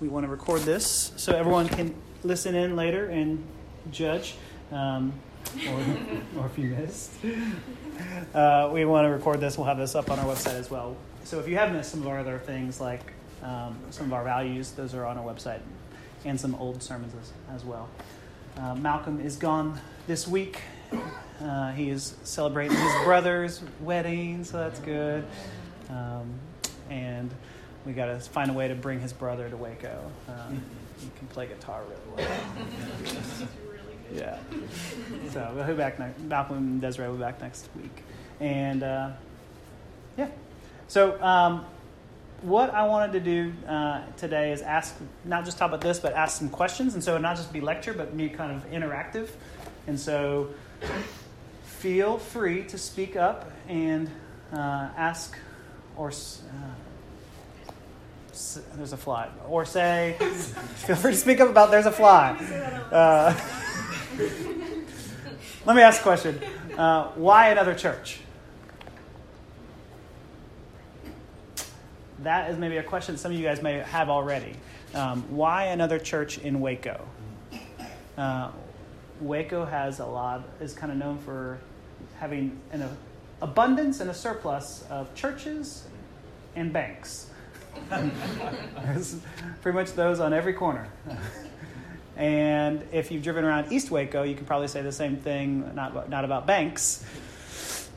we want to record this so everyone can listen in later and judge. Um, or, or if you missed, uh, we want to record this. We'll have this up on our website as well. So if you have missed some of our other things, like um, some of our values, those are on our website, and some old sermons as, as well. Uh, Malcolm is gone this week. Uh, he is celebrating his brother's wedding, so that's good. Um, and we got to find a way to bring his brother to Waco. Um, he can play guitar really well. yeah. So we'll be back next. Malcolm and Desiree will be back next week, and uh, yeah. So um, what I wanted to do uh, today is ask, not just talk about this, but ask some questions, and so not just be lecture, but be kind of interactive, and so feel free to speak up and uh, ask or. Uh, there's a fly. Or say, feel free to speak up about there's a fly. Uh, let me ask a question. Uh, why another church? That is maybe a question some of you guys may have already. Um, why another church in Waco? Uh, Waco has a lot, is kind of known for having an abundance and a surplus of churches and banks. There's pretty much those on every corner. and if you've driven around East Waco, you can probably say the same thing, not, not about banks,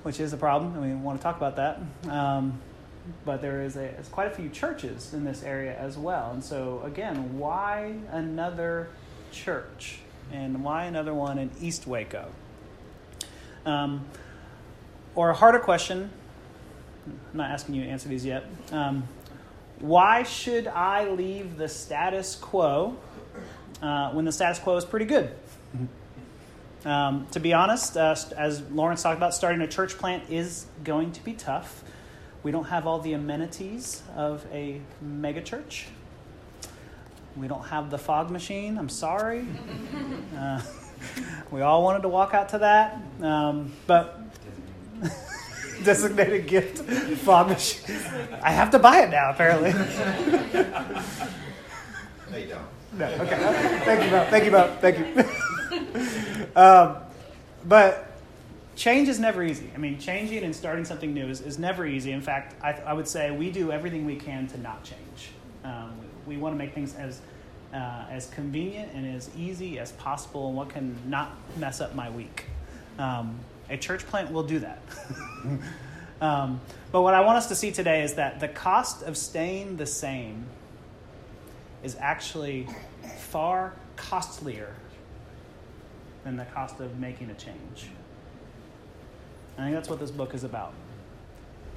which is a problem, and we want to talk about that. Um, but there is a, quite a few churches in this area as well. And so, again, why another church? And why another one in East Waco? Um, or a harder question, I'm not asking you to answer these yet. Um, why should I leave the status quo uh, when the status quo is pretty good? Um, to be honest, uh, as Lawrence talked about, starting a church plant is going to be tough. We don't have all the amenities of a megachurch. We don't have the fog machine. I'm sorry. Uh, we all wanted to walk out to that, um, but designated gift fog machine. I have to buy it now, apparently. no, you don't. No, okay. Thank you, Bob. Thank you, Bob. Thank you. um, but change is never easy. I mean, changing and starting something new is, is never easy. In fact, I, I would say we do everything we can to not change. Um, we, we want to make things as uh, as convenient and as easy as possible, and what can not mess up my week. Um, a church plant will do that. um, but what I want us to see today is that the cost of staying the same is actually far costlier than the cost of making a change. I think that's what this book is about.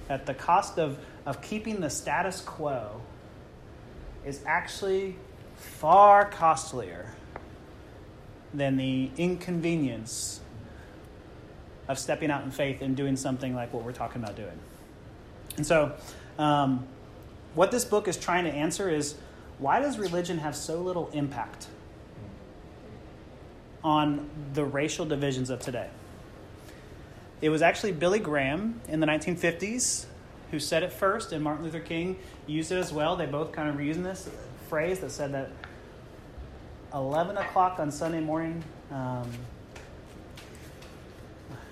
That the cost of, of keeping the status quo is actually far costlier than the inconvenience of stepping out in faith and doing something like what we're talking about doing. And so, um, what this book is trying to answer is why does religion have so little impact on the racial divisions of today? It was actually Billy Graham in the 1950s who said it first, and Martin Luther King used it as well. They both kind of were using this phrase that said that 11 o'clock on Sunday morning. Um,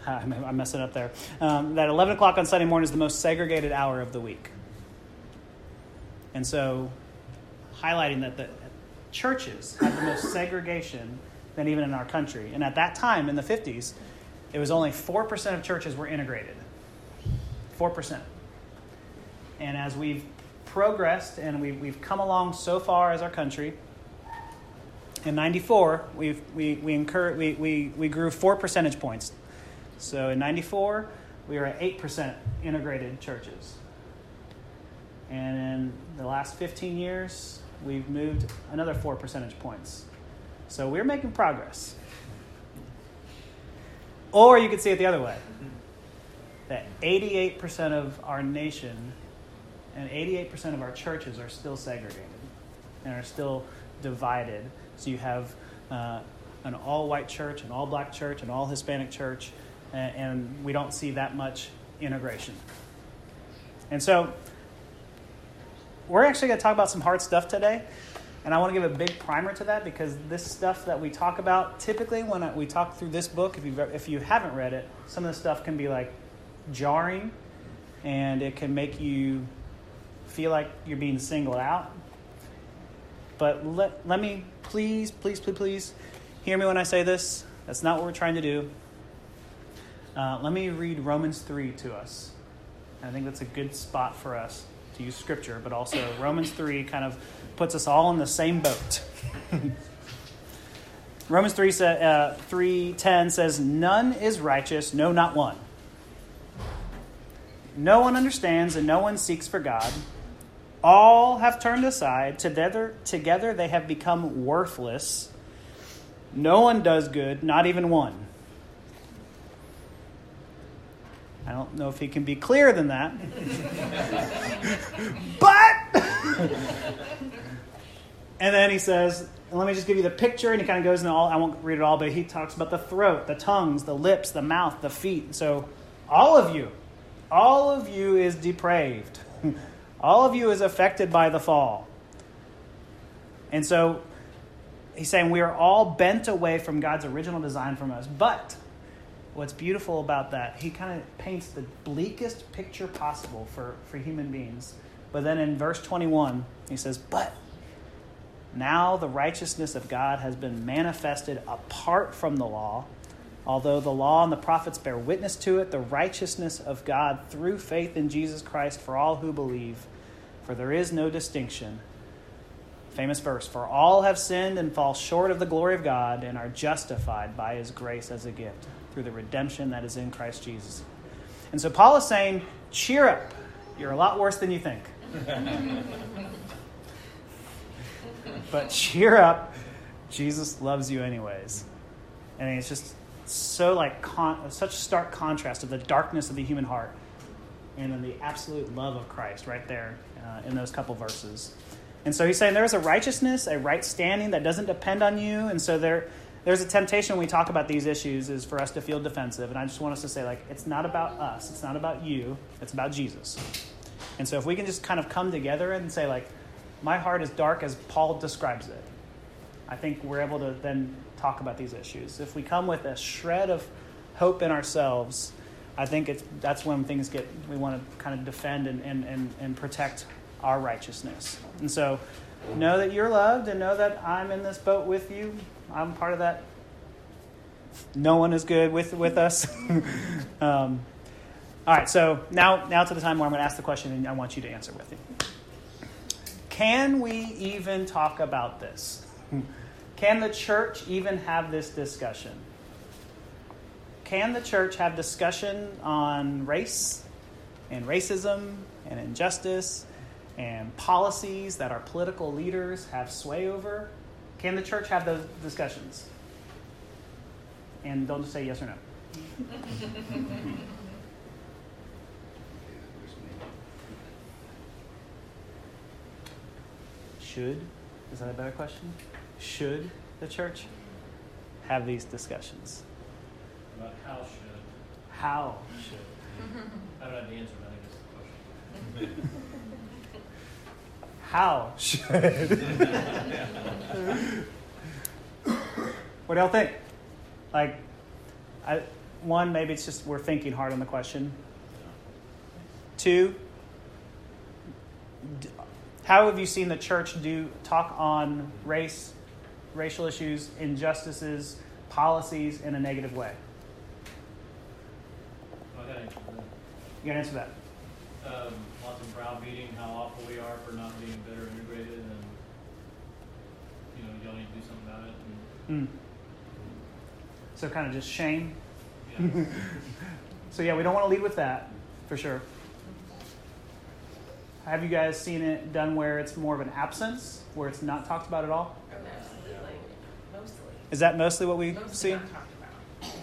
I messed it up there. Um, that 11 o'clock on Sunday morning is the most segregated hour of the week. And so, highlighting that the churches have the most segregation than even in our country. And at that time, in the 50s, it was only 4% of churches were integrated. 4%. And as we've progressed and we've, we've come along so far as our country, in 94, we've, we, we, incur, we, we, we grew four percentage points so in 94, we were at 8% integrated churches. And in the last 15 years, we've moved another four percentage points. So we're making progress. Or you could see it the other way that 88% of our nation and 88% of our churches are still segregated and are still divided. So you have uh, an all white church, an all black church, an all Hispanic church, and we don't see that much integration. And so, we're actually going to talk about some hard stuff today, And I want to give a big primer to that because this stuff that we talk about, typically when we talk through this book, if, you if you haven't read it, some of the stuff can be like jarring and it can make you feel like you're being singled out. But let, let me, please, please, please, please, hear me when I say this. That's not what we're trying to do. Uh, let me read Romans 3 to us. I think that's a good spot for us to use scripture, but also Romans 3 kind of puts us all in the same boat. Romans 3 uh, 3:10 says none is righteous, no not one. No one understands and no one seeks for God. All have turned aside, together together they have become worthless. No one does good, not even one. I don't know if he can be clearer than that. but and then he says, let me just give you the picture, and he kind of goes into all, I won't read it all, but he talks about the throat, the tongues, the lips, the mouth, the feet. So, all of you, all of you is depraved. all of you is affected by the fall. And so, he's saying we are all bent away from God's original design from us. But, what's beautiful about that, he kind of paints the bleakest picture possible for, for human beings. But then in verse 21, he says, But now the righteousness of God has been manifested apart from the law. Although the law and the prophets bear witness to it, the righteousness of God through faith in Jesus Christ for all who believe. For there is no distinction. Famous verse For all have sinned and fall short of the glory of God and are justified by his grace as a gift through the redemption that is in Christ Jesus. And so Paul is saying, Cheer up. You're a lot worse than you think. but cheer up. Jesus loves you anyways. And it's just so like con- such stark contrast of the darkness of the human heart and then the absolute love of Christ right there uh, in those couple verses. And so he's saying there is a righteousness, a right standing that doesn't depend on you. And so there, there's a temptation when we talk about these issues is for us to feel defensive. And I just want us to say, like, it's not about us. It's not about you. It's about Jesus. And so if we can just kind of come together and say, like, my heart is dark as Paul describes it. I think we're able to then talk about these issues. If we come with a shred of hope in ourselves, I think it's, that's when things get, we want to kind of defend and, and, and, and protect our righteousness. And so know that you're loved and know that I'm in this boat with you. I'm part of that. No one is good with, with us. um, all right, so now, now to the time where I'm going to ask the question and I want you to answer with me. Can we even talk about this? Can the church even have this discussion? Can the church have discussion on race and racism and injustice and policies that our political leaders have sway over? Can the church have those discussions? And don't just say yes or no. should, is that a better question? Should the church have these discussions? About how should. How should? I don't have the answer, but I think it's a question. How should? what do y'all think? Like, I, one, maybe it's just we're thinking hard on the question. Two, how have you seen the church do talk on race, racial issues, injustices, policies in a negative way? You gotta answer that. Um, lots of browbeating, how awful we are for not being better integrated, and you know, y'all need to do something about it. And, Mm. So kind of just shame. yeah. So yeah, we don't want to lead with that for sure. Have you guys seen it done where it's more of an absence, where it's not talked about at all? Absolutely. Mostly. Is that mostly what we Mostly see? not talked about.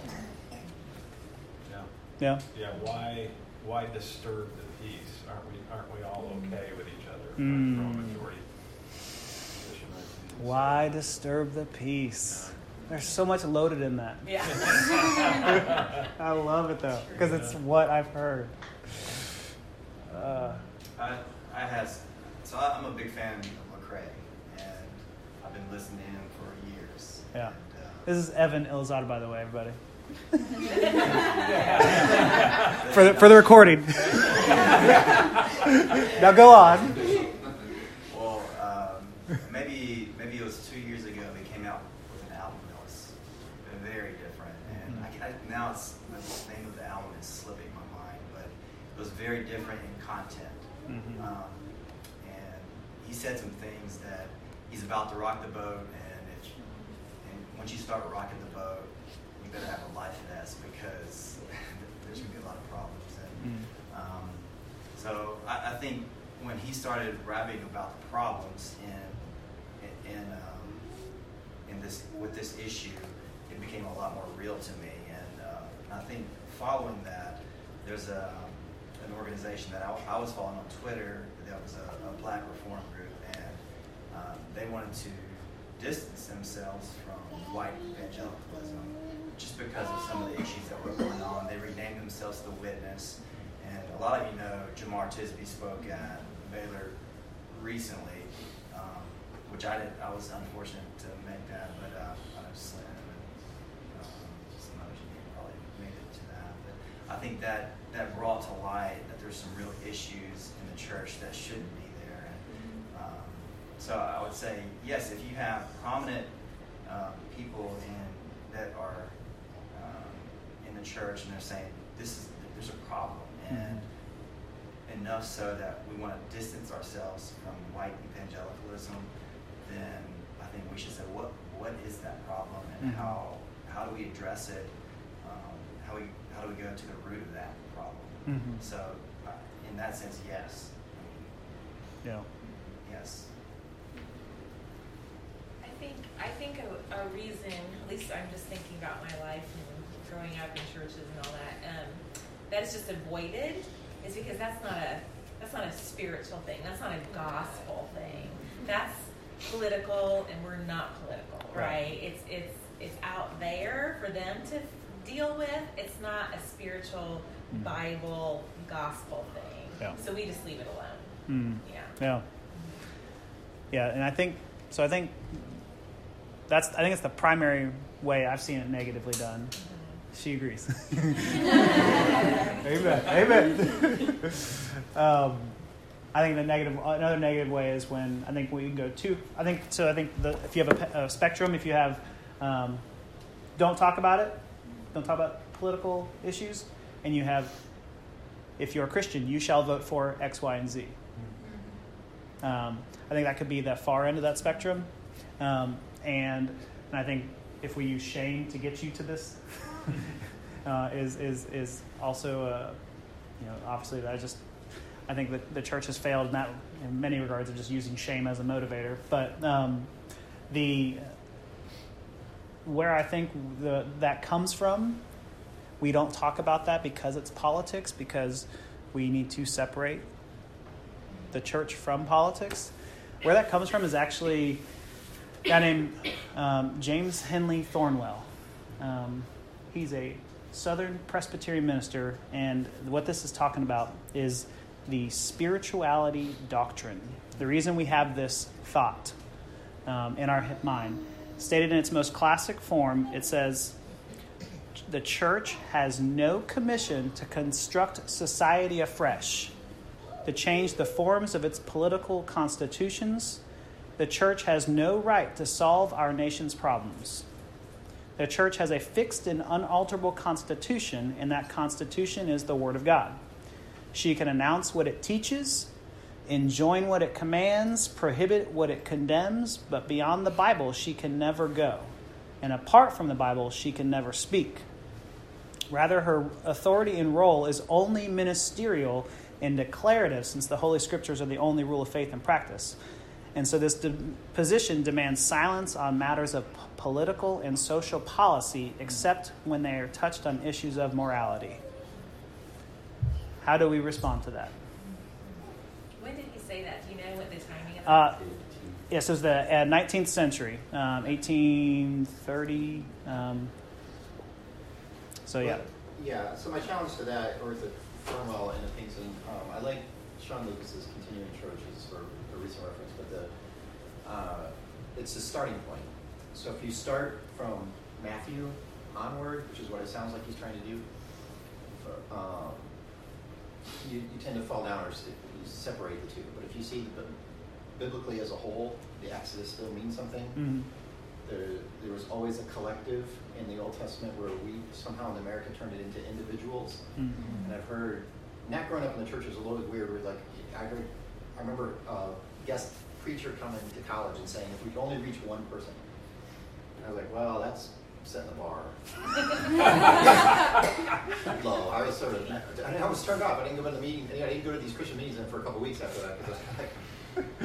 Yeah. Yeah. Yeah. Why? Why disturb the peace? Aren't we? All okay with each other? Mm. Majority position, I think. Why disturb the peace? There's so much loaded in that. Yeah. I love it though, because it's what I've heard. Uh, I, I has, so I- I'm a big fan of Lecrae, and I've been listening to him for years. Yeah. And, uh, This is Evan Ilzada, by the way, everybody. for the for the recording. now go on. Well, um, maybe maybe it was two years ago they came out with an album that was very different, and. I, I, now it's the name of the album is slipping my mind, but it was very different in content. Mhm. Um, and he said some things that he's about to rock the boat, and and once you start rocking the boat, you better have a life vest because there's gonna be a lot of problems. And Mm. um, so I, I think when he started rapping about the problems in in, in, um, in this with this issue, it became a lot more real to me. And, uh, I think following that, there's a an organization that I, I was following on Twitter. That was a, a Black Reform group, and um, they wanted to distance themselves from white evangelicalism just because of some of the issues that were going on. They renamed themselves the Witness, and a lot of you know Jemar Tisby spoke at Baylor recently, um, which I did. I was unfortunate to make that, but uh, I know Slim and um, some others probably made it to that. But I think that that brought to light that there's some real issues in the church that shouldn't be there. And, um, so I would say yes, if you have prominent um, people in that are the church and they're saying this is there's a problem and enough so that we want to distance ourselves from white evangelicalism, then I think we should say what what is that problem and Mhm. how how do we address it? Um, how we how do we go to the root of that problem? Mhm. So uh, in that sense, yes, Yeah. yes. I think I think a, a reason, at least I'm just thinking about my life and growing up in churches and all that, um, that is just avoided, is because that's not a that's not a spiritual thing. That's not a gospel thing. That's political, and we're not political, right? Right. It's it's it's out there for them to deal with. It's not a spiritual Mhm. Bible gospel thing. Yeah. So we just leave it alone. Mm. Yeah. Yeah. Yeah, and I think so. I think that's I think it's the primary way I've seen it negatively done. She agrees. Amen. Amen. um, I think the negative, another negative way is when I think we can go too. I think so. I think the, if you have a, a spectrum, if you have, um, don't talk about it, don't talk about political issues, and you have, if you're a Christian, you shall vote for X, Y, and Z. Um, I think that could be the far end of that spectrum, um, and and I think if we use shame to get you to this, uh, is is is also uh, you know obviously that just I think that the church has failed in that in many regards of just using shame as a motivator, but um, the where I think the that comes from, we don't talk about that because it's politics because we need to separate the church from politics. Where that comes from is actually a guy named um, James Henley Thornwell. Um, he's a Southern Presbyterian minister, and what this is talking about is the spirituality doctrine. The reason we have this thought um, in our mind, stated in its most classic form, it says, the church has no commission to construct society afresh to change the forms of its political constitutions. The church has no right to solve our nation's problems. The church has a fixed and unalterable constitution, and that constitution is the Word of God. She can announce what it teaches, enjoin what it commands, prohibit what it condemns, but beyond the Bible, she can never go. And apart from the Bible, she can never speak. Rather, her authority and role is only ministerial and declarative, since the Holy Scriptures are the only rule of faith and practice. And so, this de- position demands silence on matters of p- political and social policy, except when they are touched on issues of morality. How do we respond to that? When did he say that? Do you know what the timing of that? Uh, yes, it was the uh, 19th century, um, 1830. Um, so, yeah. Yeah, so my challenge to that, or to Thornwell and the Pinkston, um, I like Sean Lucas's Continuing Churches for a recent reference, but the, uh, it's the starting point. so if you start from Matthew onward, which is what it sounds like he's trying to do, um, you, you tend to fall down or you separate the two. But if you see the, biblically as a whole, the Exodus still means something. Mhm. There, there was always a collective in the Old Testament where we somehow in America turned it into individuals. Mhm. And I've heard, not growing up in the church was a little bit weird. Where like, I heard, I remember a guest preacher coming to college and saying, if we could only reach one person. I was like, well, that's setting the bar low. I was sort of, I, mean, I was turned off. I didn't go to the meeting. I didn't go to these Christian meetings for a couple weeks after that because I was like,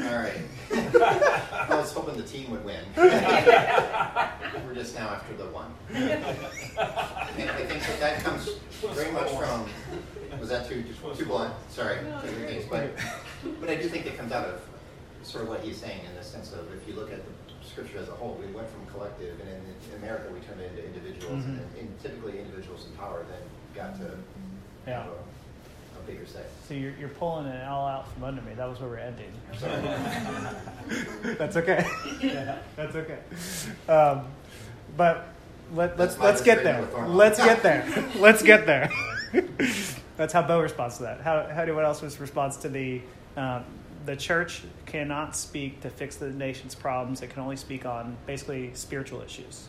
all right. I was hoping the team would win. We're just now after the one. And I think that that comes very much from. Was that too too blunt? Sorry. But but I do think it comes out of sort of what he's saying in the sense of if you look at the scripture as a whole, we went from collective, and in, in America we turned it into individuals, and, Mhm. and typically individuals in power then got to Yeah. have a, a bigger say. So you're, you're pulling it all out from under me. That was where we're ending. That's okay. That's okay. Um, but let, let's That's my let's get there. Let's get there. let's get there. That's how Bo responds to that. How how do what else was response to the um, the church cannot speak to fix the nation's problems. It can only speak on basically spiritual issues.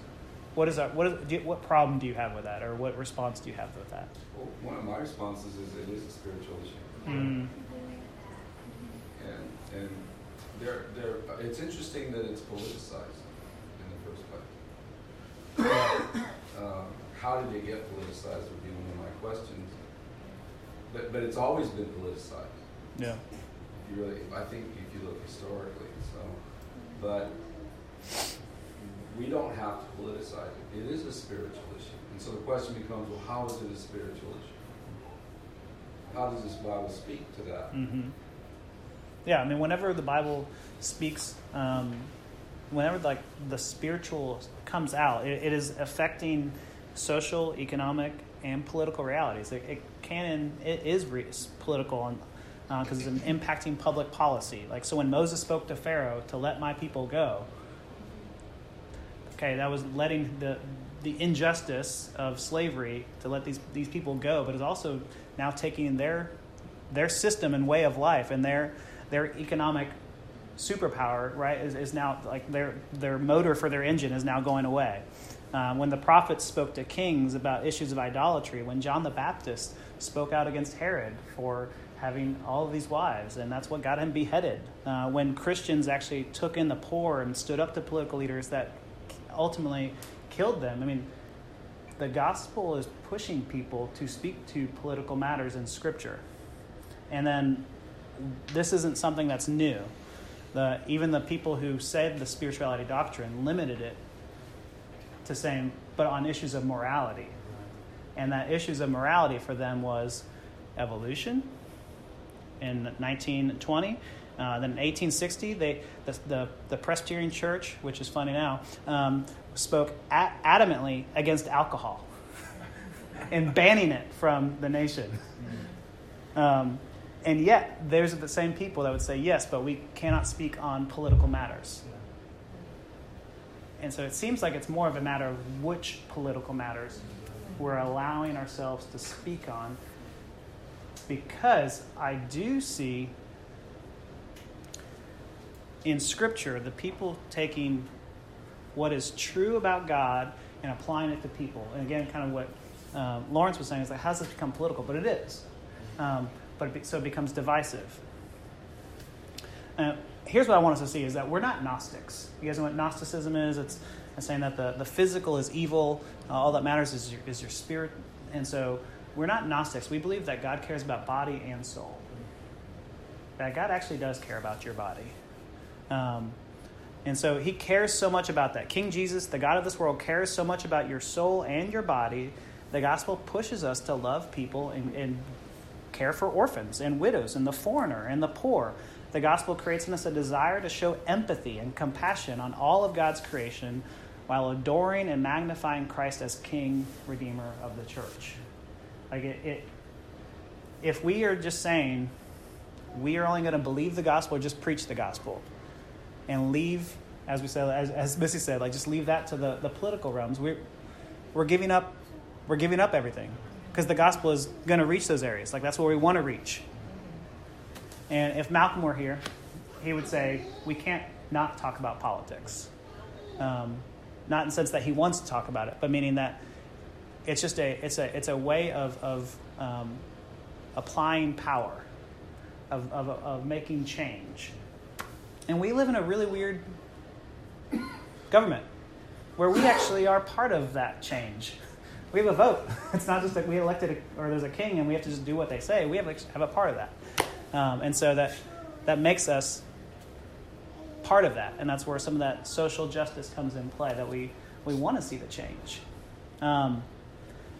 What is that? What is, do what problem do you have with that, or what response do you have with that? Well, one of my responses is it is a spiritual issue. Mm, And, and there, there, it's interesting that it's politicized in the first place. um, how did it get politicized would be one of my questions. But, but it's always been politicized. yeah. Really, I think if you look historically, so, but we don't have to politicize it. It is a spiritual issue. And so the question becomes, well, how is it a spiritual issue? How does this Bible speak to that? hmm Yeah, I mean, whenever the Bible speaks, um, whenever like the spiritual comes out, it, it is affecting social, economic, and political realities. It, it can and it is re- political because it's impacting public policy. Like so, when Moses spoke to Pharaoh to let my people go, okay, that was letting the the injustice of slavery to let these these people go, but it's also now taking their their system and way of life and their their economic superpower right is, is now like their their motor for their engine is now going away um, when the prophets spoke to kings about issues of idolatry when john the baptist spoke out against herod for having all these wives and that's what got him beheaded uh, when christians actually took in the poor and stood up to political leaders that ultimately killed them i mean the gospel is pushing people to speak to political matters in scripture and then this isn't something that's new. The, even the people who said the spirituality doctrine limited it to saying, but on issues of morality. And that issues of morality for them was evolution in 1920. Uh, then in 1860, they, the, the, the Presbyterian Church, which is funny now, um, spoke a- adamantly against alcohol and banning it from the nation. Um, and yet, those are the same people that would say, yes, but we cannot speak on political matters. And so it seems like it's more of a matter of which political matters we're allowing ourselves to speak on. Because I do see in Scripture the people taking what is true about God and applying it to people. And again, kind of what um, Lawrence was saying is like, how does this become political? But it is. Um, but it be, so it becomes divisive. Uh, here's what I want us to see is that we're not Gnostics. You guys know what Gnosticism is? It's, it's saying that the, the physical is evil, uh, all that matters is your, is your spirit. And so we're not Gnostics. We believe that God cares about body and soul. That God actually does care about your body. Um, and so he cares so much about that. King Jesus, the God of this world, cares so much about your soul and your body. The gospel pushes us to love people and, and care for orphans and widows and the foreigner and the poor. The gospel creates in us a desire to show empathy and compassion on all of God's creation while adoring and magnifying Christ as King, Redeemer of the church. Like it, it if we are just saying we are only going to believe the gospel or just preach the gospel and leave as we said, as, as Missy said, like just leave that to the, the political realms. We're, we're giving up, we're giving up everything because the gospel is going to reach those areas. Like that's where we want to reach. And if Malcolm were here, he would say we can't not talk about politics. Um, not in the sense that he wants to talk about it, but meaning that it's just a it's a it's a way of of um, applying power, of, of of making change. And we live in a really weird government where we actually are part of that change. We have a vote. It's not just that we elected a, or there's a king and we have to just do what they say. We have a, have a part of that, um, and so that that makes us part of that, and that's where some of that social justice comes in play. That we we want to see the change. Um,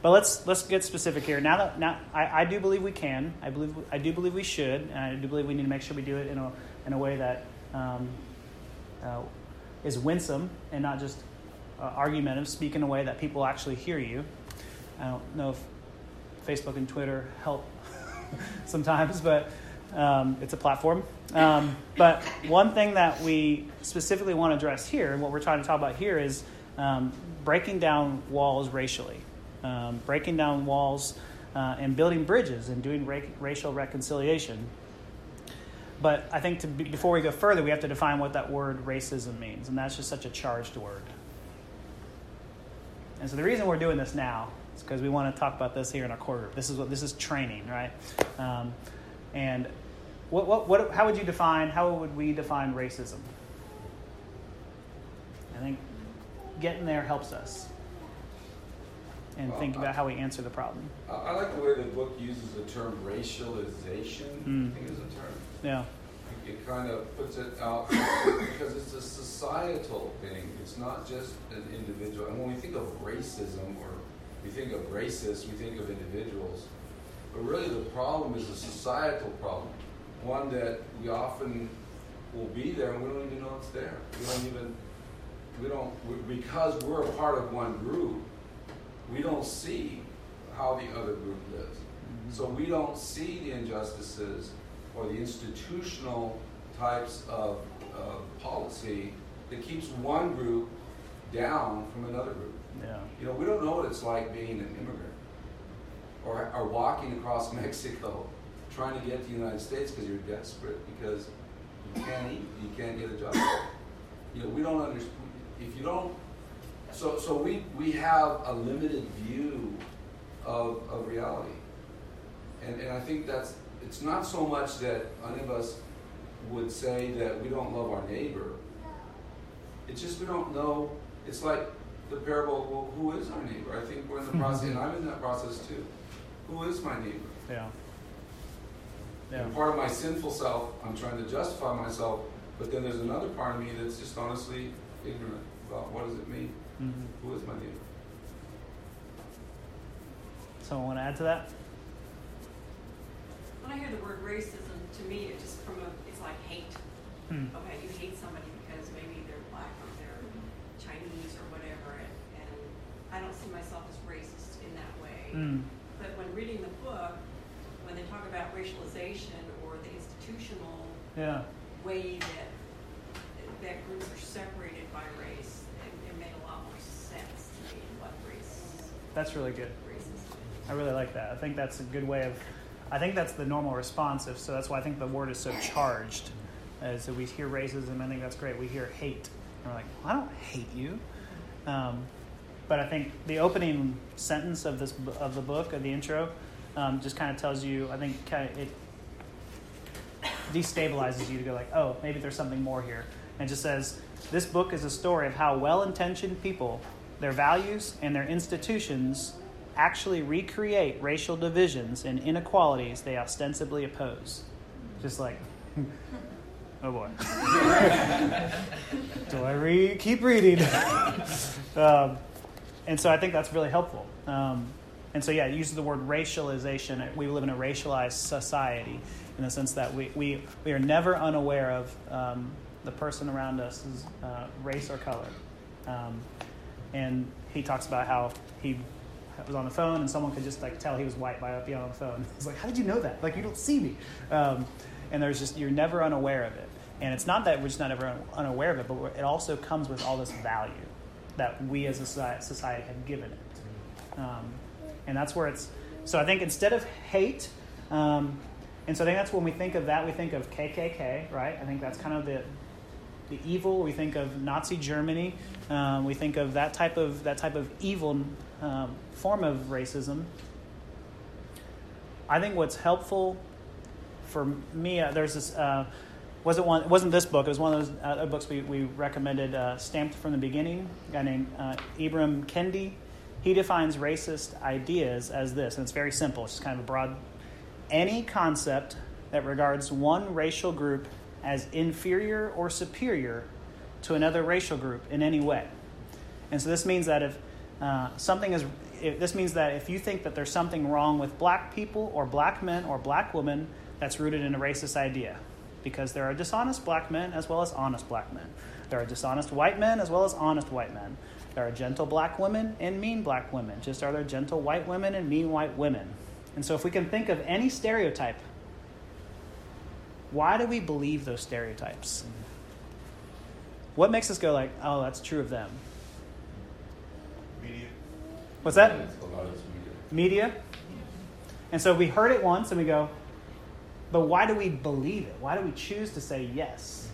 but let's let's get specific here. Now that now I, I do believe we can. I believe I do believe we should, and I do believe we need to make sure we do it in a in a way that um, uh, is winsome and not just uh, argumentative. Speak in a way that people actually hear you. I don't know if Facebook and Twitter help sometimes, but um, it's a platform. Um, but one thing that we specifically want to address here, and what we're trying to talk about here, is um, breaking down walls racially, um, breaking down walls uh, and building bridges and doing ra- racial reconciliation. But I think be, before we go further, we have to define what that word racism means, and that's just such a charged word. And so the reason we're doing this now is because we want to talk about this here in our core group. This is what this is training, right? Um, and what, what, what, how would you define? How would we define racism? I think getting there helps us, and Well, think I- about how we answer the problem. I, I like the way the book uses the term racialization. Mm. I think is a term. Yeah. It, kind of puts it out because it's a societal thing. It's not just an individual. And when we think of racism or we think of racists, we think of individuals. But really, the problem is a societal problem, one that we often will be there and we don't even know it's there. We don't even, we don't, we, because we're a part of one group, we don't see how the other group lives. Mm-hmm. So we don't see the injustices or the institutional types of, of policy that keeps one group down from another group. Yeah. You know, we don't know what it's like being an immigrant or, or walking across Mexico trying to get to the United States because you're desperate because you can't eat, you can't get a job. You know, we don't understand. If you don't, so so we we have a limited view of of reality, and and I think that's it's not so much that any of us would say that we don't love our neighbor. It's just we don't know. It's like the parable. Well, who is our neighbor? I think we're in the process, and I'm in that process too. Who is my neighbor? Yeah. Yeah. And part of my sinful self, I'm trying to justify myself, but then there's another part of me that's just honestly ignorant about what does it mean? Mhm. Who is my neighbor? Someone want to add to that? When I hear the word racism, to me, it just from a, it's like hate. Hmm. Okay, you hate somebody because maybe they're black or they're Chinese or whatever, and, and I don't see myself as racist in that way. Mm. But when reading the book, when they talk about racialization or the institutional Yeah. way that that groups are separated by race, it, it made a lot more sense to me what race That's really good. I really like that. I think that's a good way of. I think that's the normal response. If, so that's why I think the word is so charged. Uh, so we hear racism. I think that's great. We hear hate. And we're like, well, I don't hate you. Um, but I think the opening sentence of this of the book of the intro um, just kind of tells you. I think kind of it destabilizes you to go like, oh, maybe there's something more here. And just says this book is a story of how well-intentioned people, their values, and their institutions actually recreate racial divisions and inequalities they ostensibly oppose. Just like, oh boy. Do I keep reading? um, and so I think that's really helpful. Um, and so, yeah, it uses the word racialization. We live in a racialized society in the sense that we, we, we are never unaware of um, the person around us' uh, race or color. Um, and he talks about how he was on the phone and someone could just like tell he was white by being on the phone. He's like, "How did you know that? Like you don't see me." Um, and there's just you're never unaware of it. And it's not that we're just not ever unaware of it, but it also comes with all this value that we as a society have given it. Um, and that's where it's. So I think instead of hate, um, and so I think that's when we think of that, we think of KKK, right? I think that's kind of the the evil. We think of Nazi Germany. Um, we think of that type of that type of evil um, form of racism. I think what's helpful for me, uh, there's this. Uh, wasn't one. It wasn't this book. It was one of those uh, books we, we recommended. Uh, Stamped from the beginning. A guy named uh, Ibram Kendi. He defines racist ideas as this, and it's very simple. It's just kind of a broad. Any concept that regards one racial group as inferior or superior to another racial group in any way. And so this means that if uh, something is, if, this means that if you think that there's something wrong with black people or black men or black women, that's rooted in a racist idea. Because there are dishonest black men as well as honest black men. There are dishonest white men as well as honest white men. There are gentle black women and mean black women. Just are there gentle white women and mean white women. And so if we can think of any stereotype why do we believe those stereotypes? What makes us go like, oh, that's true of them? Media. What's that? It's a lot of media. Media. And so we heard it once and we go, but why do we believe it? Why do we choose to say yes?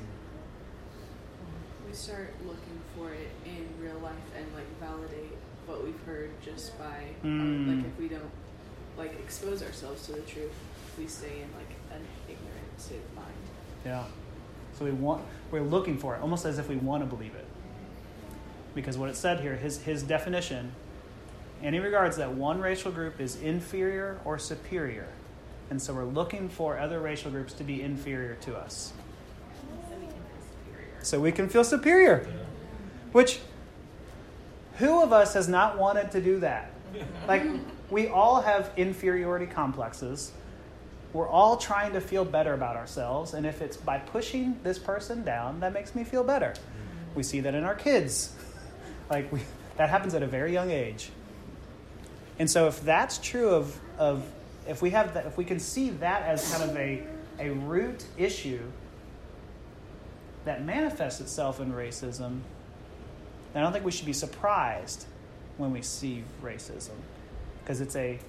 We start looking for it in real life and like validate what we've heard just by Mm. uh, like if we don't like expose ourselves to the truth, we stay in like an ignorant state of mind. Yeah. So we want we're looking for it, almost as if we want to believe it. Because what it said here, his his definition, and he regards that one racial group is inferior or superior. And so we're looking for other racial groups to be inferior to us. So we can feel superior. So we can feel superior. Which who of us has not wanted to do that? Like we all have inferiority complexes. We're all trying to feel better about ourselves, and if it's by pushing this person down, that makes me feel better. Mm-hmm. We see that in our kids. Like we, that happens at a very young age. And so if that's true of, of if we have that, if we can see that as kind of a, a root issue that manifests itself in racism, then I don't think we should be surprised when we see racism because it's a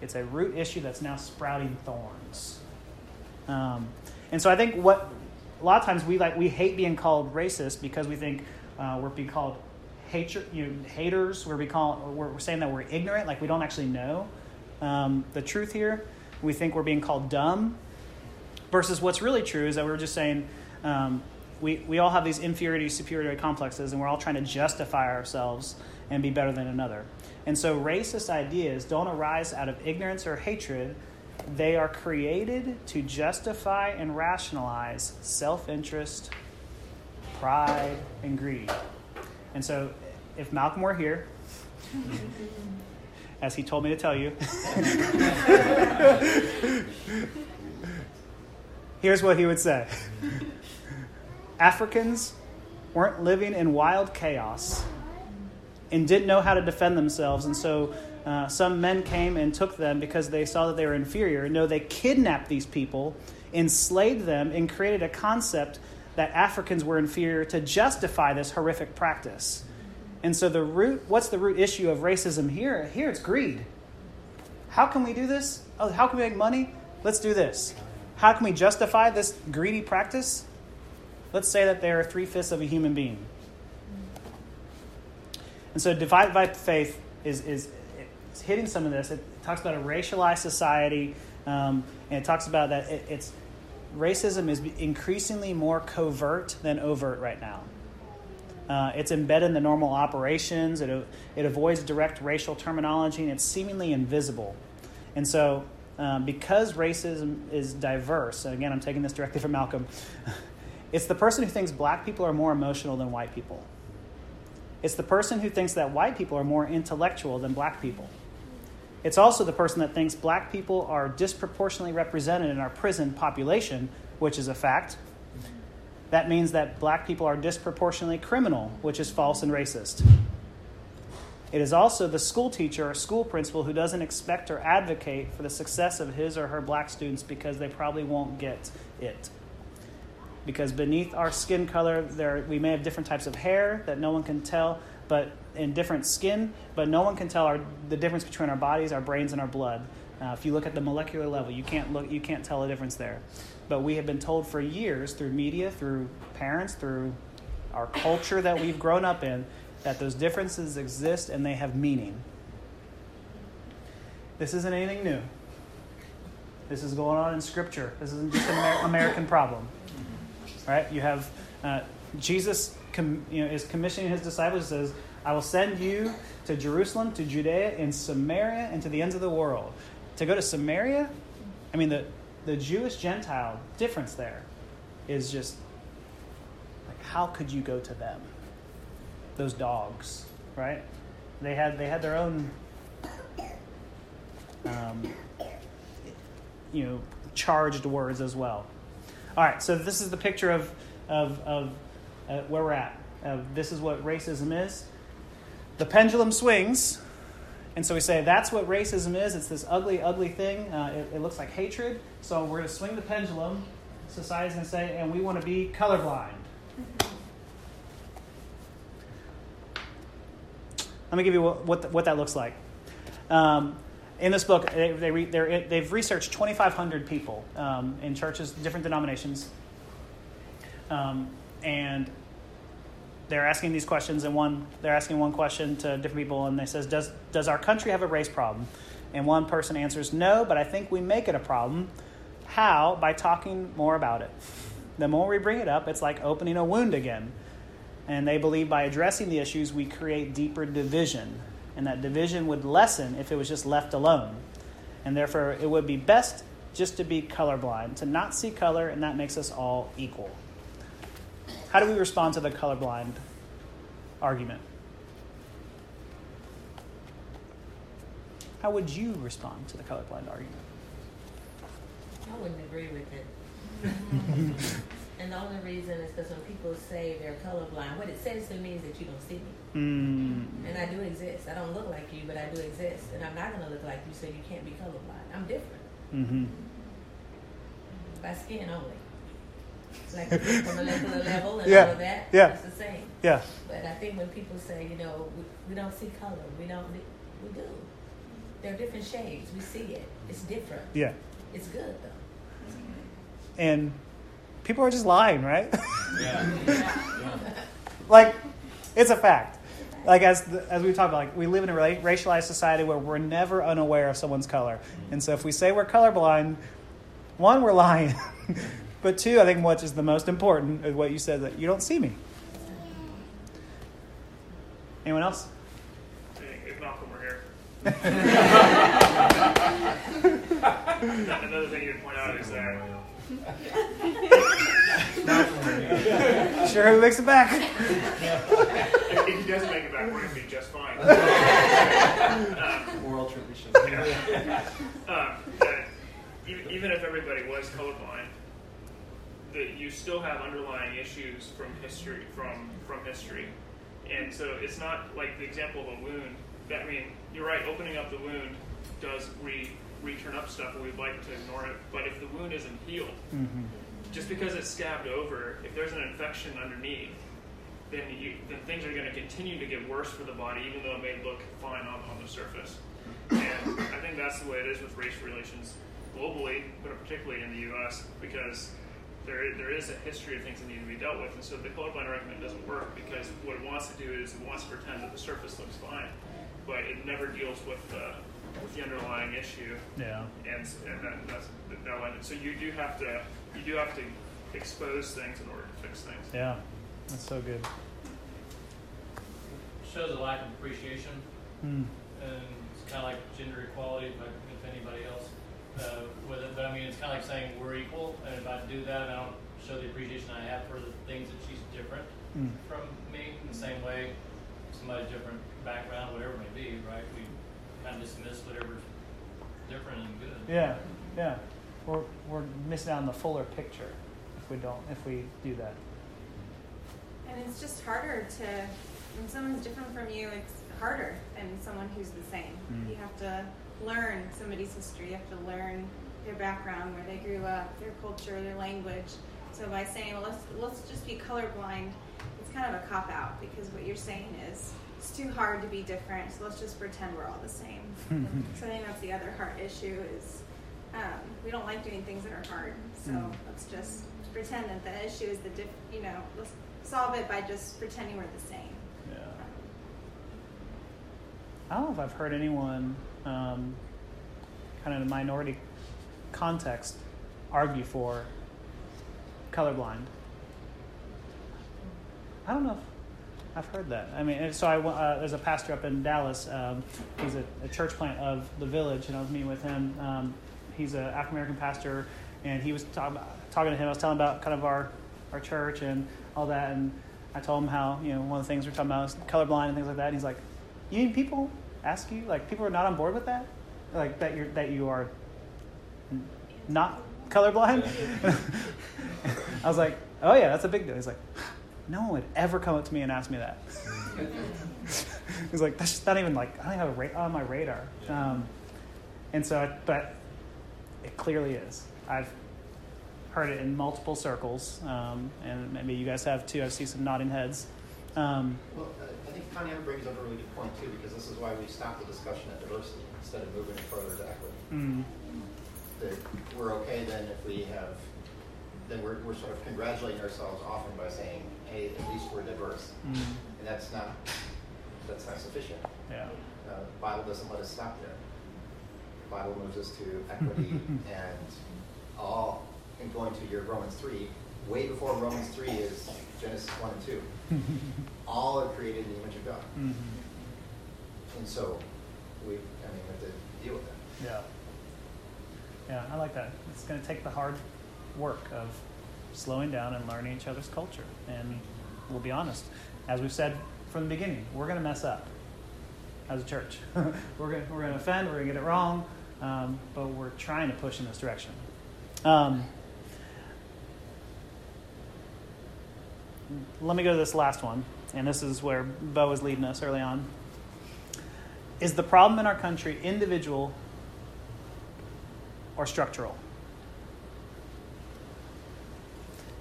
it's a root issue that's now sprouting thorns. Um, and so I think what a lot of times we like we hate being called racist because we think uh, we're being called hatred, you know, haters. We're, be call, we're, we're saying that we're ignorant, like we don't actually know um, the truth here. We think we're being called dumb. Versus what's really true is that we're just saying um, we, we all have these inferiority superiority complexes and we're all trying to justify ourselves and be better than another. And so racist ideas don't arise out of ignorance or hatred. They are created to justify and rationalize self interest, pride, and greed. And so if Malcolm were here, as he told me to tell you, here's what he would say Africans weren't living in wild chaos and didn't know how to defend themselves. And so uh, some men came and took them because they saw that they were inferior. No, they kidnapped these people, enslaved them, and created a concept that Africans were inferior to justify this horrific practice. And so the root, what's the root issue of racism here? Here it's greed. How can we do this? Oh, how can we make money? Let's do this. How can we justify this greedy practice? Let's say that they are three fifths of a human being. And so divided by faith is, is, is hitting some of this. It talks about a racialized society, um, and it talks about that it, it's racism is increasingly more covert than overt right now. Uh, it's embedded in the normal operations. It, it avoids direct racial terminology, and it's seemingly invisible. And so, um, because racism is diverse, and again, I'm taking this directly from Malcolm, it's the person who thinks black people are more emotional than white people. It's the person who thinks that white people are more intellectual than black people. It's also the person that thinks black people are disproportionately represented in our prison population, which is a fact. That means that black people are disproportionately criminal, which is false and racist. It is also the school teacher or school principal who doesn't expect or advocate for the success of his or her black students because they probably won't get it. Because beneath our skin color, there we may have different types of hair that no one can tell, but in different skin, but no one can tell our, the difference between our bodies, our brains, and our blood. Uh, if you look at the molecular level, you can't look, you can't tell a difference there. But we have been told for years through media, through parents, through our culture that we've grown up in, that those differences exist and they have meaning. This isn't anything new. This is going on in Scripture. This isn't just an Amer- American problem, right? You have uh, Jesus, com- you know, is commissioning his disciples. Says, "I will send you to Jerusalem, to Judea, and Samaria, and to the ends of the world." To go to Samaria, I mean the the Jewish Gentile difference there is just like how could you go to them? Those dogs, right? They had they had their own um, you know charged words as well. All right, so this is the picture of of, of uh, where we're at. Uh, this is what racism is. The pendulum swings, and so we say that's what racism is. It's this ugly, ugly thing. Uh, it, it looks like hatred. So we're going to swing the pendulum. Society's going to say, and we want to be colorblind. Let me give you what, what, what that looks like. Um, in this book, they, they re, they've researched 2,500 people um, in churches, different denominations. Um, and they're asking these questions, and one they're asking one question to different people, and they says, "Does does our country have a race problem?" And one person answers, "No, but I think we make it a problem. How? By talking more about it. The more we bring it up, it's like opening a wound again. And they believe by addressing the issues, we create deeper division and that division would lessen if it was just left alone. And therefore, it would be best just to be colorblind, to not see color, and that makes us all equal. How do we respond to the colorblind argument? How would you respond to the colorblind argument? I wouldn't agree with it. and the only reason is because when people say they're colorblind, what it says to me is that you don't see me. Mm. And I do exist. I don't look like you, but I do exist. And I'm not going to look like you, so you can't be colorblind. I'm different. Mm-hmm. By skin only. Like from a molecular level and Yeah. all of that, Yeah. it's the same. Yeah. But I think when people say, you know, we, we don't see color, we don't, we do. There are different shades. We see it. It's different. Yeah. It's good, though. And people are just lying, right? Yeah. like, it's a fact. Like as the, as we talked about, like we live in a ra- racialized society where we're never unaware of someone's color, mm-hmm. and so if we say we're colorblind, one, we're lying, but two, I think what is the most important is what you said that you don't see me. Anyone else? If Malcolm were here. Another thing you'd point out is that Sure, who makes it back? if he doesn't make it back, we're going to be just fine. um, Moral tradition. yeah. um, that even if everybody was colorblind, that you still have underlying issues from history from from history, and so it's not like the example of a wound. That I mean, you're right. Opening up the wound does re return up stuff, and we'd like to ignore it. But if the wound isn't healed, Mm-hmm. Just because it's scabbed over, if there's an infection underneath, then you, then things are going to continue to get worse for the body, even though it may look fine on, on the surface. And I think that's the way it is with race relations globally, but particularly in the U.S. because there there is a history of things that need to be dealt with, and so the colorblind argument doesn't work because what it wants to do is it wants to pretend that the surface looks fine, but it never deals with the with the underlying issue Yeah. and and that, that's that line. So you do have to you do have to expose things in order to fix things. Yeah. That's so good. Shows a lack of appreciation, Mm. and it's kind of like gender equality, if, I, if anybody else uh, with it. But I mean, it's kind of like saying we're equal, and if I do that, I don't show the appreciation I have for the things that she's different Mm. from me. In the same way, somebody's different background, whatever it may be, right? We kind of dismiss whatever's different and good. Yeah. Yeah. We're we're missing out on the fuller picture if we don't if we do that. And it's just harder to, when someone's different from you, it's harder than someone who's the same. Mm. You have to learn somebody's history, you have to learn their background, where they grew up, their culture, their language. So by saying well, let's let's just be colorblind, it's kind of a cop out because what you're saying is it's too hard to be different. So let's just pretend we're all the same. so I think that's the other heart issue is um, we don't like doing things that are hard. So Mm. let's just pretend that the issue is the diff. You know, let's solve it by just pretending we're the same. Yeah. I don't know if I've heard anyone, um, kind of in a minority context, argue for colorblind. I don't know if I've heard that. I mean, so I, uh, there's a pastor up in Dallas. Um, he's a, a church plant of the village, and I was meeting with him. Um, he's an African American pastor, and he was talk, talking to him. I was telling about kind of our, our church and all that, and I told him how you know one of the things we're talking about is colorblind and things like that. And he's like, "You mean people ask you like people are not on board with that, like that you're that you are not colorblind?" I was like, "Oh yeah, that's a big deal." He's like, "No one would ever come up to me and ask me that." He's like, "That's just not even like I don't have a ra- on my radar." Um, and so, I- but it clearly is. I've heard it in multiple circles, um, and maybe you guys have too. I see some nodding heads. Um, Well, I- I think Tanya brings up a really good point too, because this is why we stopped the discussion at diversity instead of moving it further to equity. mm, That we're okay then if we have, then we're, we're sort of congratulating ourselves often by saying, hey, at least we're diverse. mm, And that's not, that's not sufficient. yeah. Uh, the Bible doesn't let us stop there. The Bible moves us to equity and all, and going to your Romans 3, way before Romans 3 is Genesis 1 and 2. all are created in the image of God. Mhm. And so we, I mean, we have to deal with that. Yeah. Yeah, I like that. It's going to take the hard work of slowing down and learning each other's culture. And we'll be honest, as we've said from the beginning, we're going to mess up as a church. we're going we're to offend, we're going to get it wrong, um, but we're trying to push in this direction. Um, let me go to this last one, and this is where Bo was leading us early on. Is the problem in our country individual or structural?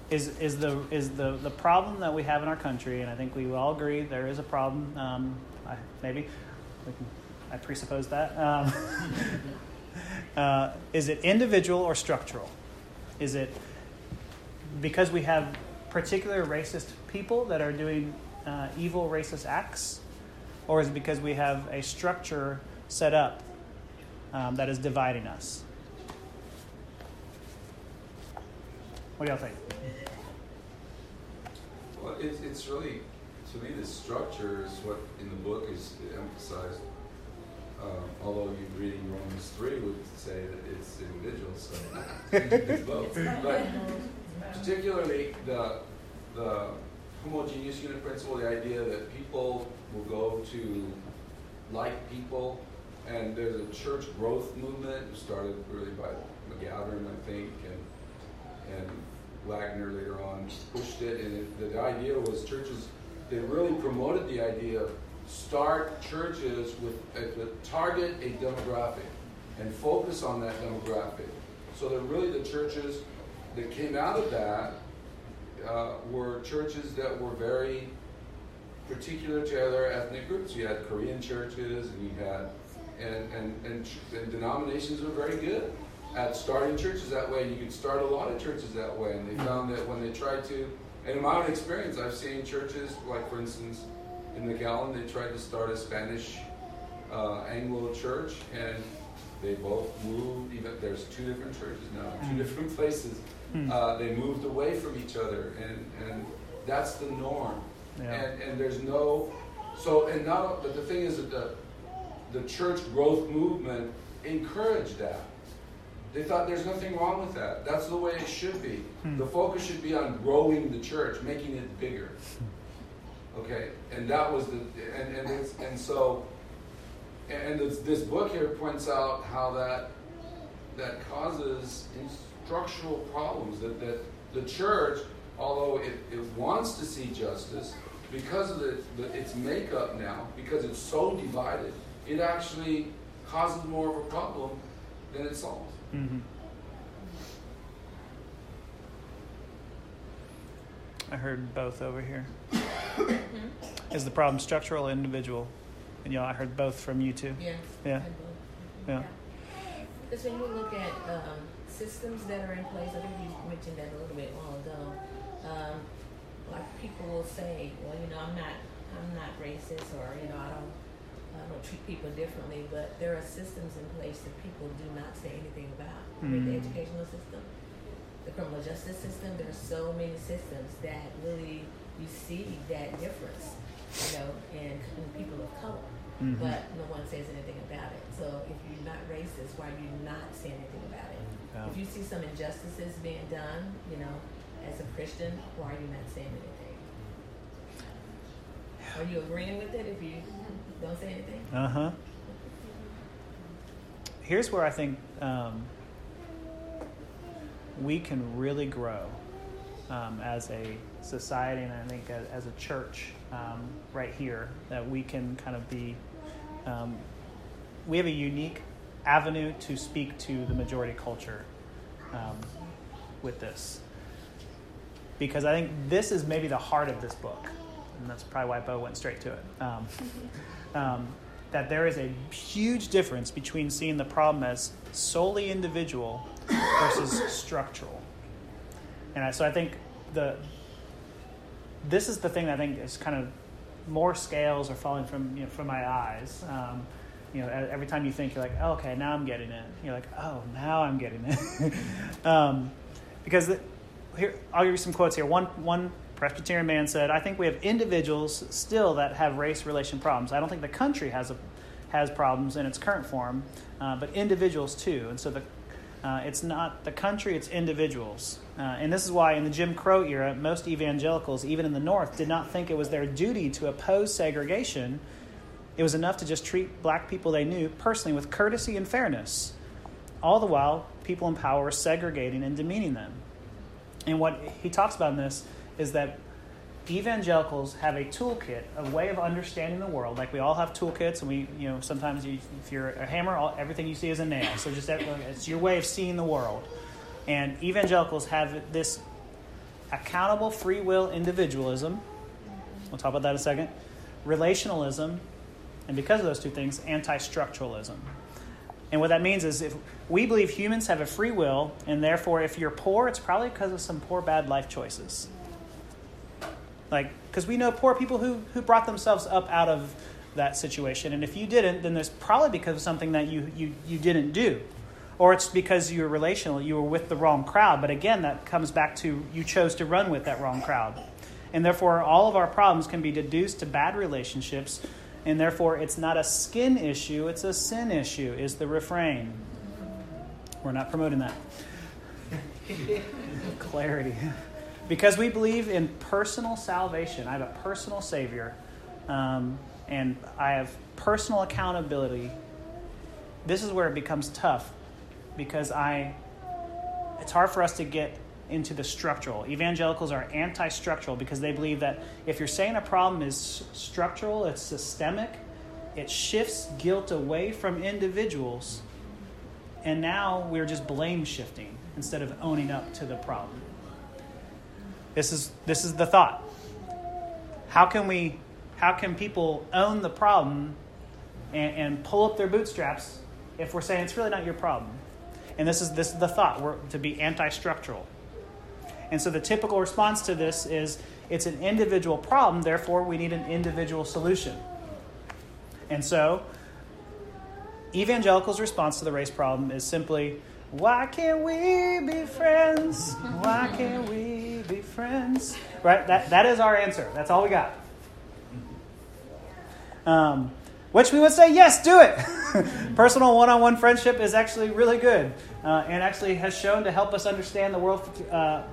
Is, is, the, is the, the problem that we have in our country, and I think we all agree there is a problem, um, I, maybe, can, I presuppose that. Um, uh, is it individual or structural? Is it because we have particular racist people that are doing uh, evil racist acts? Or is it because we have a structure set up um, that is dividing us? What do y'all think? Well, it's, it's really, to me, the structure is what in the book is emphasized. Um, although you reading Romans 3 would say that it's individual, so it's both. But particularly the, the homogeneous unit principle, the idea that people will go to like people, and there's a church growth movement started really by McGavran, I think, and and Wagner later on pushed it, and it, the idea was churches, they really promoted the idea of start churches with, uh, with target a demographic and focus on that demographic. So that really the churches that came out of that uh, were churches that were very particular to other ethnic groups. You had Korean churches, and you had, and, and, and, and denominations were very good at starting churches that way. You could start a lot of churches that way, and they found that when they tried to, and in my own experience, I've seen churches like, for instance, in McAllen, they tried to start a Spanish uh, Anglo church, and they both moved. Even there's two different churches now, two Mm. different places. Hmm. Uh, they moved away from each other, and and that's the norm. Yeah. And and there's no, so and not. But the thing is that the the church growth movement encouraged that. They thought there's nothing wrong with that. That's the way it should be. Hmm. The focus should be on growing the church, making it bigger. Okay, and that was the and and it's, and so and this, this book here points out how that that causes structural problems that, that the church although it, it wants to see justice because of the, the, its makeup now because it's so divided it actually causes more of a problem than it solves Mm-hmm. I heard both over here. Hmm? The problem structural or individual? And y'all, I heard both from you too. Yeah. Yeah. Yeah. Because when you look at um, systems that are in place, I think you mentioned that a little bit while ago. Um, like people will say, "Well, you know, I'm not, I'm not racist, or you know, I don't, I don't treat people differently." But there are systems in place that people do not say anything about. I mean, the Mm. educational system, the criminal justice system. There are so many systems that really you see that difference, you know, in, in people of color. Mhm. But no one says anything about it. So if you're not racist, why are you not saying anything about it? Yeah. If you see some injustices being done, you know, as a Christian, why are you not saying anything? Are you agreeing with it if you don't say anything? Uh huh. Here's where I think um, we can really grow um, as a society, and I think as, as a church um, right here, that we can kind of be. Um, we have a unique avenue to speak to the majority culture um, with this. Because I think this is maybe the heart of this book, and that's probably why Bo went straight to it. Um, um, that there is a huge difference between seeing the problem as solely individual versus structural. And I, so I think the this is the thing that I think is kind of more scales are falling from you know, from my eyes. Um, you know, every time you think you're like, oh, okay, now I'm getting it. You're like, oh, now I'm getting it. um, because the, here, I'll give you some quotes here. One one Presbyterian man said, "I think we have individuals still that have race relation problems. I don't think the country has a has problems in its current form, uh, but individuals too. And so the uh, it's not the country; it's individuals. Uh, and this is why, in the Jim Crow era, most evangelicals, even in the North, did not think it was their duty to oppose segregation. It was enough to just treat black people they knew personally with courtesy and fairness. All the while, people in power were segregating and demeaning them. And what he talks about in this is that evangelicals have a toolkit, a way of understanding the world. Like we all have toolkits, and we, you know, sometimes you, if you're a hammer, all, everything you see is a nail. So just that, uh, it's your way of seeing the world. And evangelicals have this accountable free will individualism. We'll talk about that in a second. Relationalism, and because of those two things, anti-structuralism. And what that means is if we believe humans have a free will, and therefore if you're poor, it's probably because of some poor, bad life choices. Like, because we know poor people who, who brought themselves up out of that situation. And if you didn't, then there's probably because of something that you, you, you didn't do. Or it's because you were relational, you were with the wrong crowd. But again, that comes back to you chose to run with that wrong crowd. And therefore, all of our problems can be deduced to bad relationships. And therefore, it's not a skin issue, it's a sin issue, is the refrain. We're not promoting that. Clarity. Because we believe in personal salvation. I have a personal Savior, um, and I have personal accountability. This is where it becomes tough because I. It's hard for us to get into the structural. Evangelicals are anti structural because they believe that if you're saying a problem is structural, it's systemic, it shifts guilt away from individuals, and now we're just blame shifting instead of owning up to the problem. This is, this is the thought. How can we, how can people own the problem and, and pull up their bootstraps if we're saying it's really not your problem? And this is, this is the thought, we're to be anti structural. And so the typical response to this is it's an individual problem, therefore, we need an individual solution. And so, evangelicals' response to the race problem is simply, why can't we be friends? Why can't we be friends? Right? That, that is our answer. That's all we got. Um, which we would say, yes, do it. Personal one on one friendship is actually really good uh, and actually has shown to help us understand the world uh,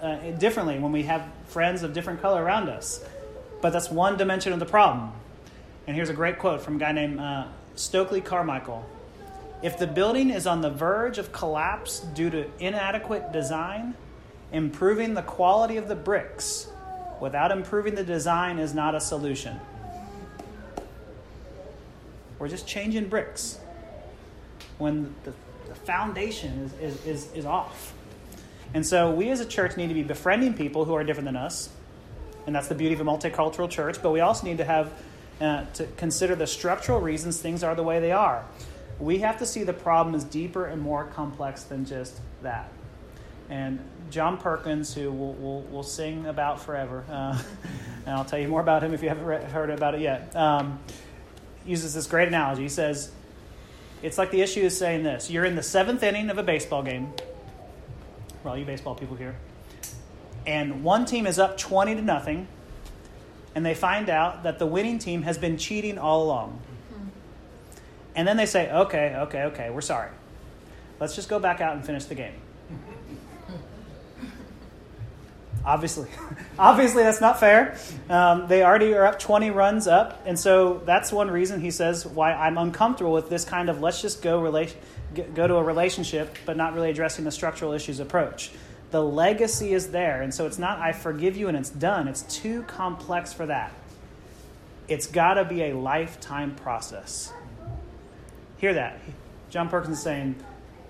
uh, differently when we have friends of different color around us. But that's one dimension of the problem. And here's a great quote from a guy named uh, Stokely Carmichael. If the building is on the verge of collapse due to inadequate design, improving the quality of the bricks without improving the design is not a solution. We're just changing bricks when the, the foundation is, is, is, is off. And so we as a church need to be befriending people who are different than us, and that's the beauty of a multicultural church. But we also need to have uh, to consider the structural reasons things are the way they are. We have to see the problem as deeper and more complex than just that. And John Perkins, who we'll, we'll, we'll sing about forever, uh, and I'll tell you more about him if you haven't re- heard about it yet, um, uses this great analogy. He says, It's like the issue is saying this you're in the seventh inning of a baseball game. For all you baseball people here. And one team is up 20 to nothing, and they find out that the winning team has been cheating all along. And then they say, okay, okay, okay, we're sorry. Let's just go back out and finish the game. Obviously, obviously that's not fair. Um, they already are up 20 runs up, and so that's one reason he says why I'm uncomfortable with this kind of let's just go relation, go to a relationship, but not really addressing the structural issues approach. The legacy is there, and so it's not I forgive you and it's done. It's too complex for that. It's got to be a lifetime process. Hear that? John Perkins is saying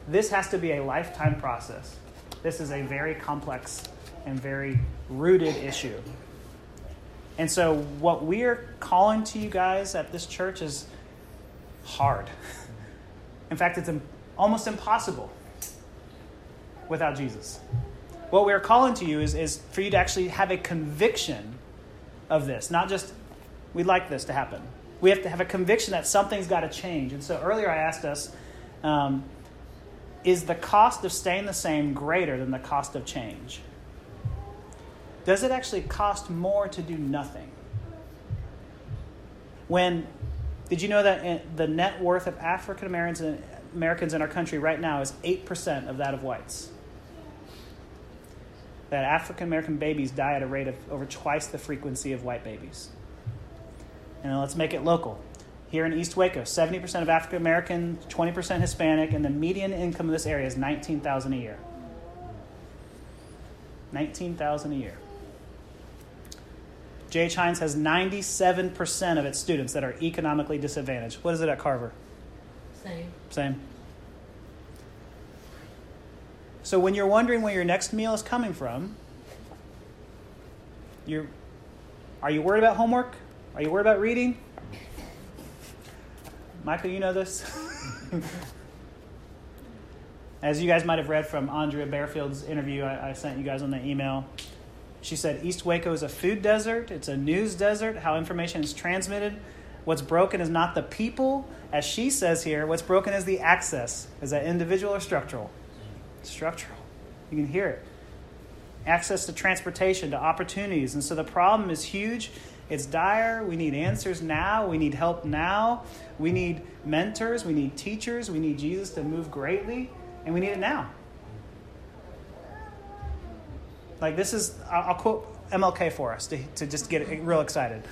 this has to be a lifetime process. This is a very complex and very rooted issue. And so, what we are calling to you guys at this church is hard. In fact, it's almost impossible without Jesus. What we're calling to you is, is for you to actually have a conviction of this, not just, we'd like this to happen. We have to have a conviction that something's got to change. And so earlier I asked us, um, is the cost of staying the same greater than the cost of change? Does it actually cost more to do nothing? When, did you know that the net worth of African Americans Americans in our country right now is 8% of that of whites? That African American babies die at a rate of over twice the frequency of white babies. And let's make it local. Here in East Waco, 70% of African American, 20% Hispanic, and the median income of this area is 19,000 a year. 19,000 a year. J.H. Hines has 97% of its students that are economically disadvantaged. What is it at Carver? Same. Same. So when you're wondering where your next meal is coming from, you're, are you worried about homework? Are you worried about reading? Michael, you know this. As you guys might have read from Andrea Barefield's interview, I, I, sent you guys on the email. She said East Waco is a food desert, it's a news desert, how information is transmitted. What's broken is not the people, as she says here, what's broken is the access. Is that individual or structural? Structural. You can hear it. Access to transportation, to opportunities. And so the problem is huge it's dire. We need answers now. We need help now. We need mentors. We need teachers. We need Jesus to move greatly. And we need it now. Like, this is, I'll, quote MLK for us to, to just get real excited.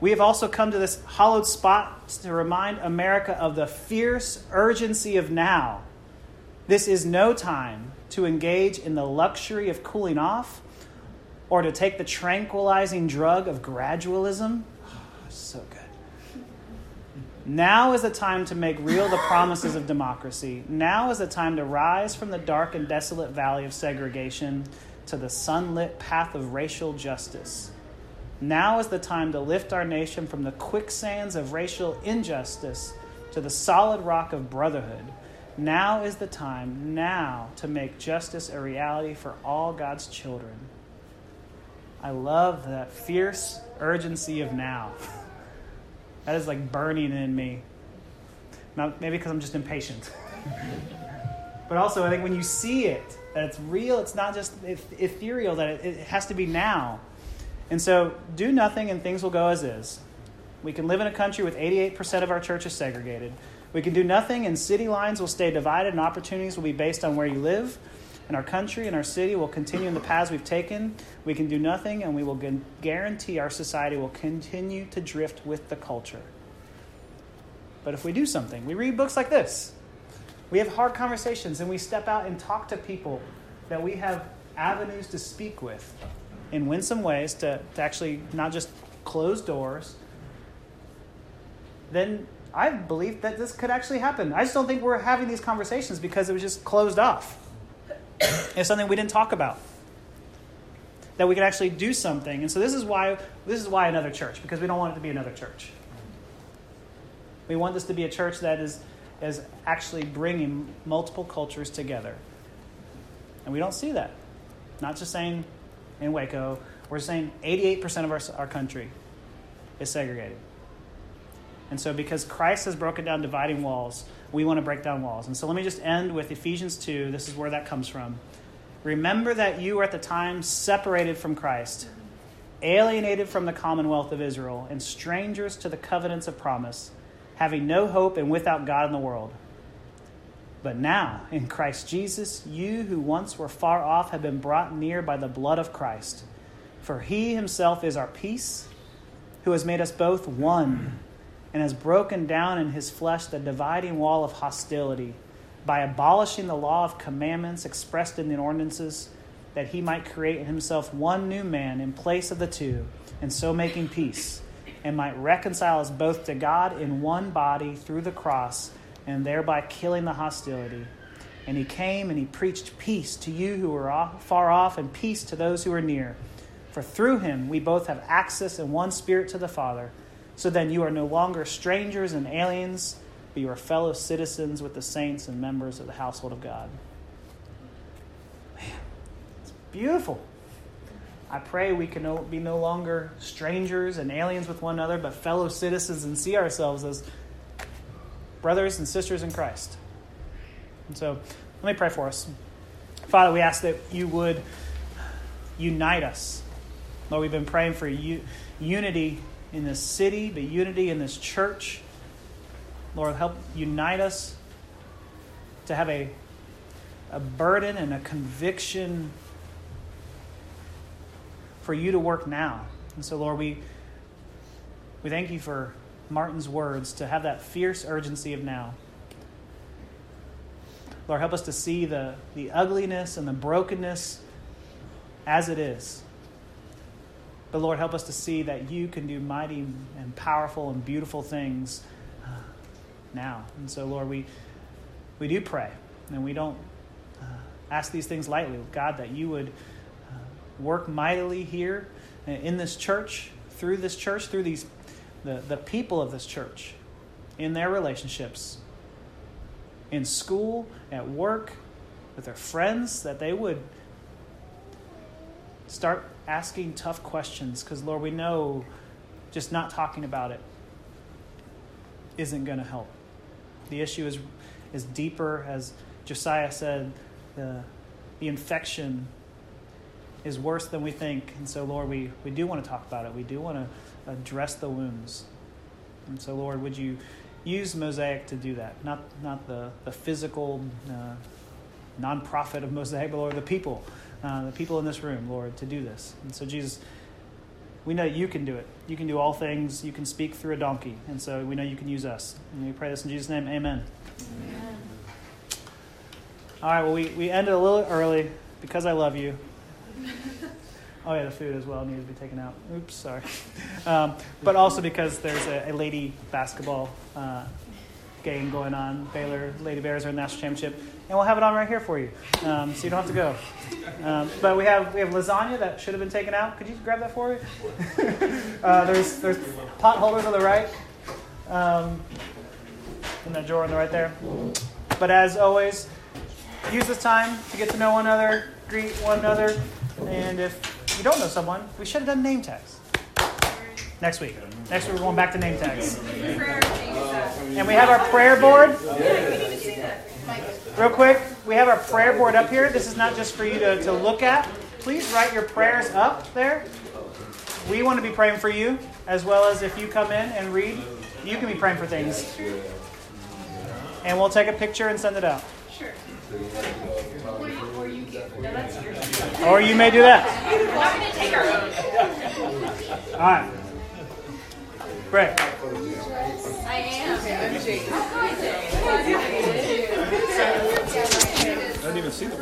we have also come to this hollowed spot to remind America of the fierce urgency of now. This is no time to engage in the luxury of cooling off or to take the tranquilizing drug of gradualism. Oh, so good. Now is the time to make real the promises of democracy. Now is the time to rise from the dark and desolate valley of segregation to the sunlit path of racial justice. Now is the time to lift our nation from the quicksands of racial injustice to the solid rock of brotherhood. Now is the time, now, to make justice a reality for all God's children. I love that fierce urgency of now. that is like burning in me. Maybe because I'm just impatient. but also, I think when you see it, that it's real, it's not just ethereal, that it, it has to be now. And so, do nothing and things will go as is. We can live in a country with 88% of our churches segregated. We can do nothing and city lines will stay divided and opportunities will be based on where you live and our country and our city will continue in the paths we've taken. We can do nothing, and we will guarantee our society will continue to drift with the culture. But if we do something, we read books like this, we have hard conversations, and we step out and talk to people that we have avenues to speak with in winsome ways to, to actually not just close doors, then I believe that this could actually happen. I just don't think we're having these conversations because it was just closed off. It's something we didn't talk about. that we could actually do something. And so this is why this is why another church because we don't want it to be another church. We want this to be a church that is is actually bringing multiple cultures together. And we don't see that. Not just saying in Waco, we're saying 88% of our, our country is segregated. And so, because Christ has broken down dividing walls, we want to break down walls. And so, let me just end with Ephesians 2. This is where that comes from. Remember that you were at the time separated from Christ, alienated from the commonwealth of Israel, and strangers to the covenants of promise, having no hope and without God in the world. But now, in Christ Jesus, you who once were far off have been brought near by the blood of Christ. For he himself is our peace, who has made us both one and has broken down in his flesh the dividing wall of hostility by abolishing the law of commandments expressed in the ordinances, that he might create in himself one new man in place of the two, and so making peace, and might reconcile us both to God in one body through the cross, and thereby killing the hostility. And he came and he preached peace to you who were off, far off, and peace to those who are near. For through him we both have access in one spirit to the Father. So then you are no longer strangers and aliens, but you are fellow citizens with the saints and members of the household of God. Man, it's beautiful. I pray we can be no longer strangers and aliens with one another, but fellow citizens and see ourselves as brothers and sisters in Christ. And so let me pray for us. Father, we ask that you would unite us. Lord, we've been praying for u- unity in this city, but unity in this church. Lord, help unite us to have a, a burden and a conviction for you to work now. And so, Lord, we, we thank you for Martin's words to have that fierce urgency of now. Lord, help us to see the, the ugliness and the brokenness as it is. But Lord, help us to see that you can do mighty and powerful and beautiful things uh, now. And so, Lord, we, we do pray, and we don't uh, ask these things lightly. God, that you would uh, work mightily here in this church, through this church, through these the, the people of this church, in their relationships, in school, at work, with their friends, that they would start asking tough questions because, Lord, we know just not talking about it isn't going to help. The issue is, is deeper, as Josiah said, the, the infection is worse than we think. And so, Lord, we, we do want to talk about it. We do want to address the wounds. And so, Lord, would you use Mosaic to do that? Not, not the, the physical uh, nonprofit of Mosaic, but Lord, the people uh, the people in this room, Lord, to do this. And so, Jesus, we know you can do it. You can do all things. You can speak through a donkey. And so we know you can use us. And we pray this in Jesus' name. Amen. Amen. All right, well, we, we ended a little early because I love you. Oh, yeah, the food as well needs to be taken out. Oops, sorry. Um, but also because there's a, a lady basketball uh, game going on. Baylor Lady Bears are in the national championship and we'll have it on right here for you, um, so you don't have to go. Um, but we have we have lasagna that should have been taken out. Could you grab that for me? uh, there's there's pot holders on the right, um, in that drawer on the right there. But as always, use this time to get to know one another, greet one another, and if you don't know someone, we should have done name tags next week. Next week we're going back to name tags. And we have our prayer board. Real quick, we have our prayer board up here. This is not just for you to, to look at. Please write your prayers up there. We want to be praying for you, as well as if you come in and read, you can be praying for things. And we'll take a picture and send it out. Sure. Or you may do that. All right. Great. I am. I didn't even see the